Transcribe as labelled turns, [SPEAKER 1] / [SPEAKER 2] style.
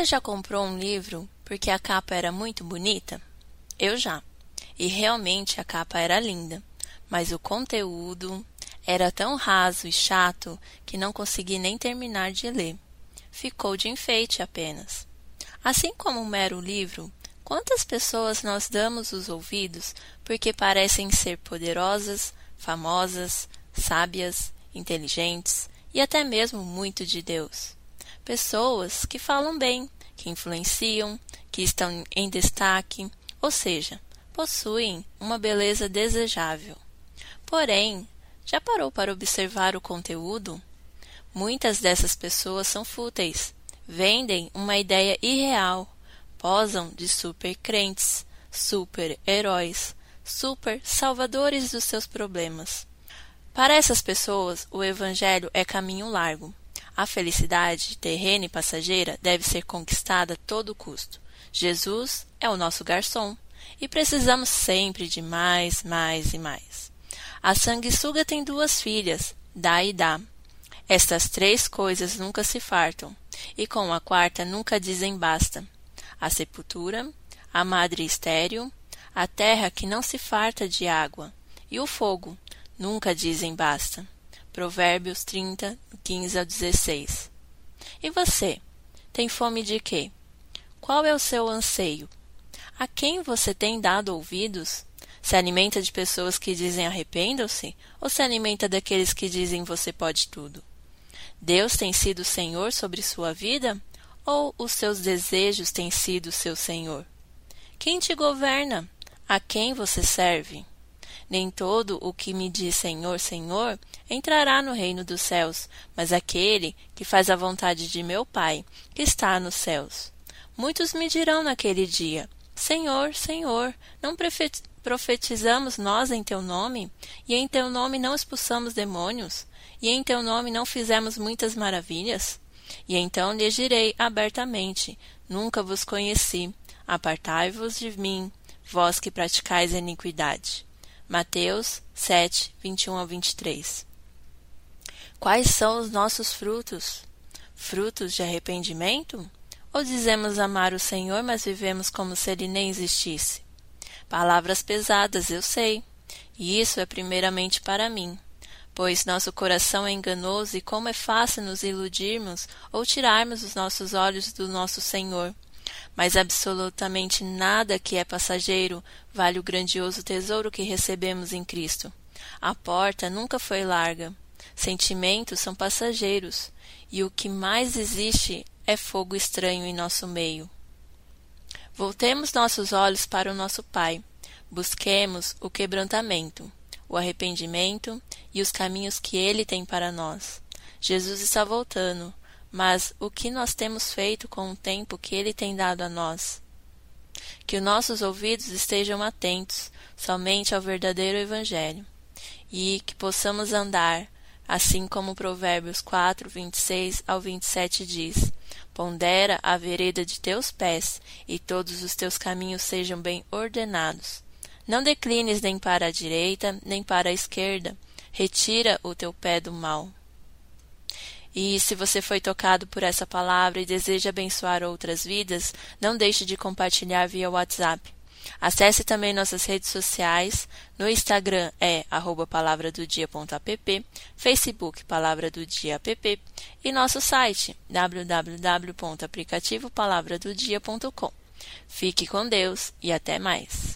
[SPEAKER 1] Você já comprou um livro porque a capa era muito bonita? Eu já. E realmente a capa era linda, mas o conteúdo era tão raso e chato que não consegui nem terminar de ler. Ficou de enfeite apenas. Assim como um mero livro, quantas pessoas nós damos os ouvidos porque parecem ser poderosas, famosas, sábias, inteligentes e até mesmo muito de Deus? Pessoas que falam bem, que influenciam, que estão em destaque, ou seja, possuem uma beleza desejável. Porém, já parou para observar o conteúdo? Muitas dessas pessoas são fúteis, vendem uma ideia irreal, posam de super crentes, super heróis, super salvadores dos seus problemas. Para essas pessoas, o Evangelho é caminho largo, a felicidade terrena e passageira deve ser conquistada a todo custo. Jesus é o nosso garçom e precisamos sempre de mais, mais e mais. A sanguessuga tem duas filhas, dá e dá. Estas três coisas nunca se fartam, e com a quarta nunca dizem basta. A sepultura, a madre estéril, a terra que não se farta de água, e o fogo, nunca dizem basta. Provérbios 30, 15 ao 16. E você? Tem fome de quê? Qual é o seu anseio? A quem você tem dado ouvidos? Se alimenta de pessoas que dizem arrependam-se? Ou se alimenta daqueles que dizem você pode tudo? Deus tem sido Senhor sobre sua vida? Ou os seus desejos têm sido seu Senhor? Quem te governa? A quem você serve? Nem todo o que me diz Senhor, Senhor entrará no reino dos céus, mas aquele que faz a vontade de meu Pai, que está nos céus. Muitos me dirão naquele dia: Senhor, Senhor, não profetizamos nós em teu nome? E em teu nome não expulsamos demônios? E em teu nome não fizemos muitas maravilhas? E então lhes direi abertamente: Nunca vos conheci. Apartai-vos de mim, vós que praticais a iniquidade. Mateus 7, 21 a 23. Quais são os nossos frutos? Frutos de arrependimento? Ou dizemos amar o Senhor, mas vivemos como se ele nem existisse? Palavras pesadas, eu sei, e isso é primeiramente para mim, pois nosso coração é enganoso e como é fácil nos iludirmos ou tirarmos os nossos olhos do nosso Senhor mas absolutamente nada que é passageiro vale o grandioso tesouro que recebemos em Cristo. A porta nunca foi larga. Sentimentos são passageiros, e o que mais existe é fogo estranho em nosso meio. Voltemos nossos olhos para o nosso Pai. Busquemos o quebrantamento, o arrependimento e os caminhos que Ele tem para nós. Jesus está voltando. Mas o que nós temos feito com o tempo que Ele tem dado a nós? Que os nossos ouvidos estejam atentos somente ao verdadeiro Evangelho e que possamos andar, assim como Provérbios 4, 26 ao 27 diz: Pondera a vereda de teus pés e todos os teus caminhos sejam bem ordenados. Não declines nem para a direita, nem para a esquerda. Retira o teu pé do mal. E se você foi tocado por essa palavra e deseja abençoar outras vidas, não deixe de compartilhar via WhatsApp. Acesse também nossas redes sociais. No Instagram é palavradodia.app, Facebook Palavra do Dia app e nosso site www.aplicativopalavradodia.com. Fique com Deus e até mais.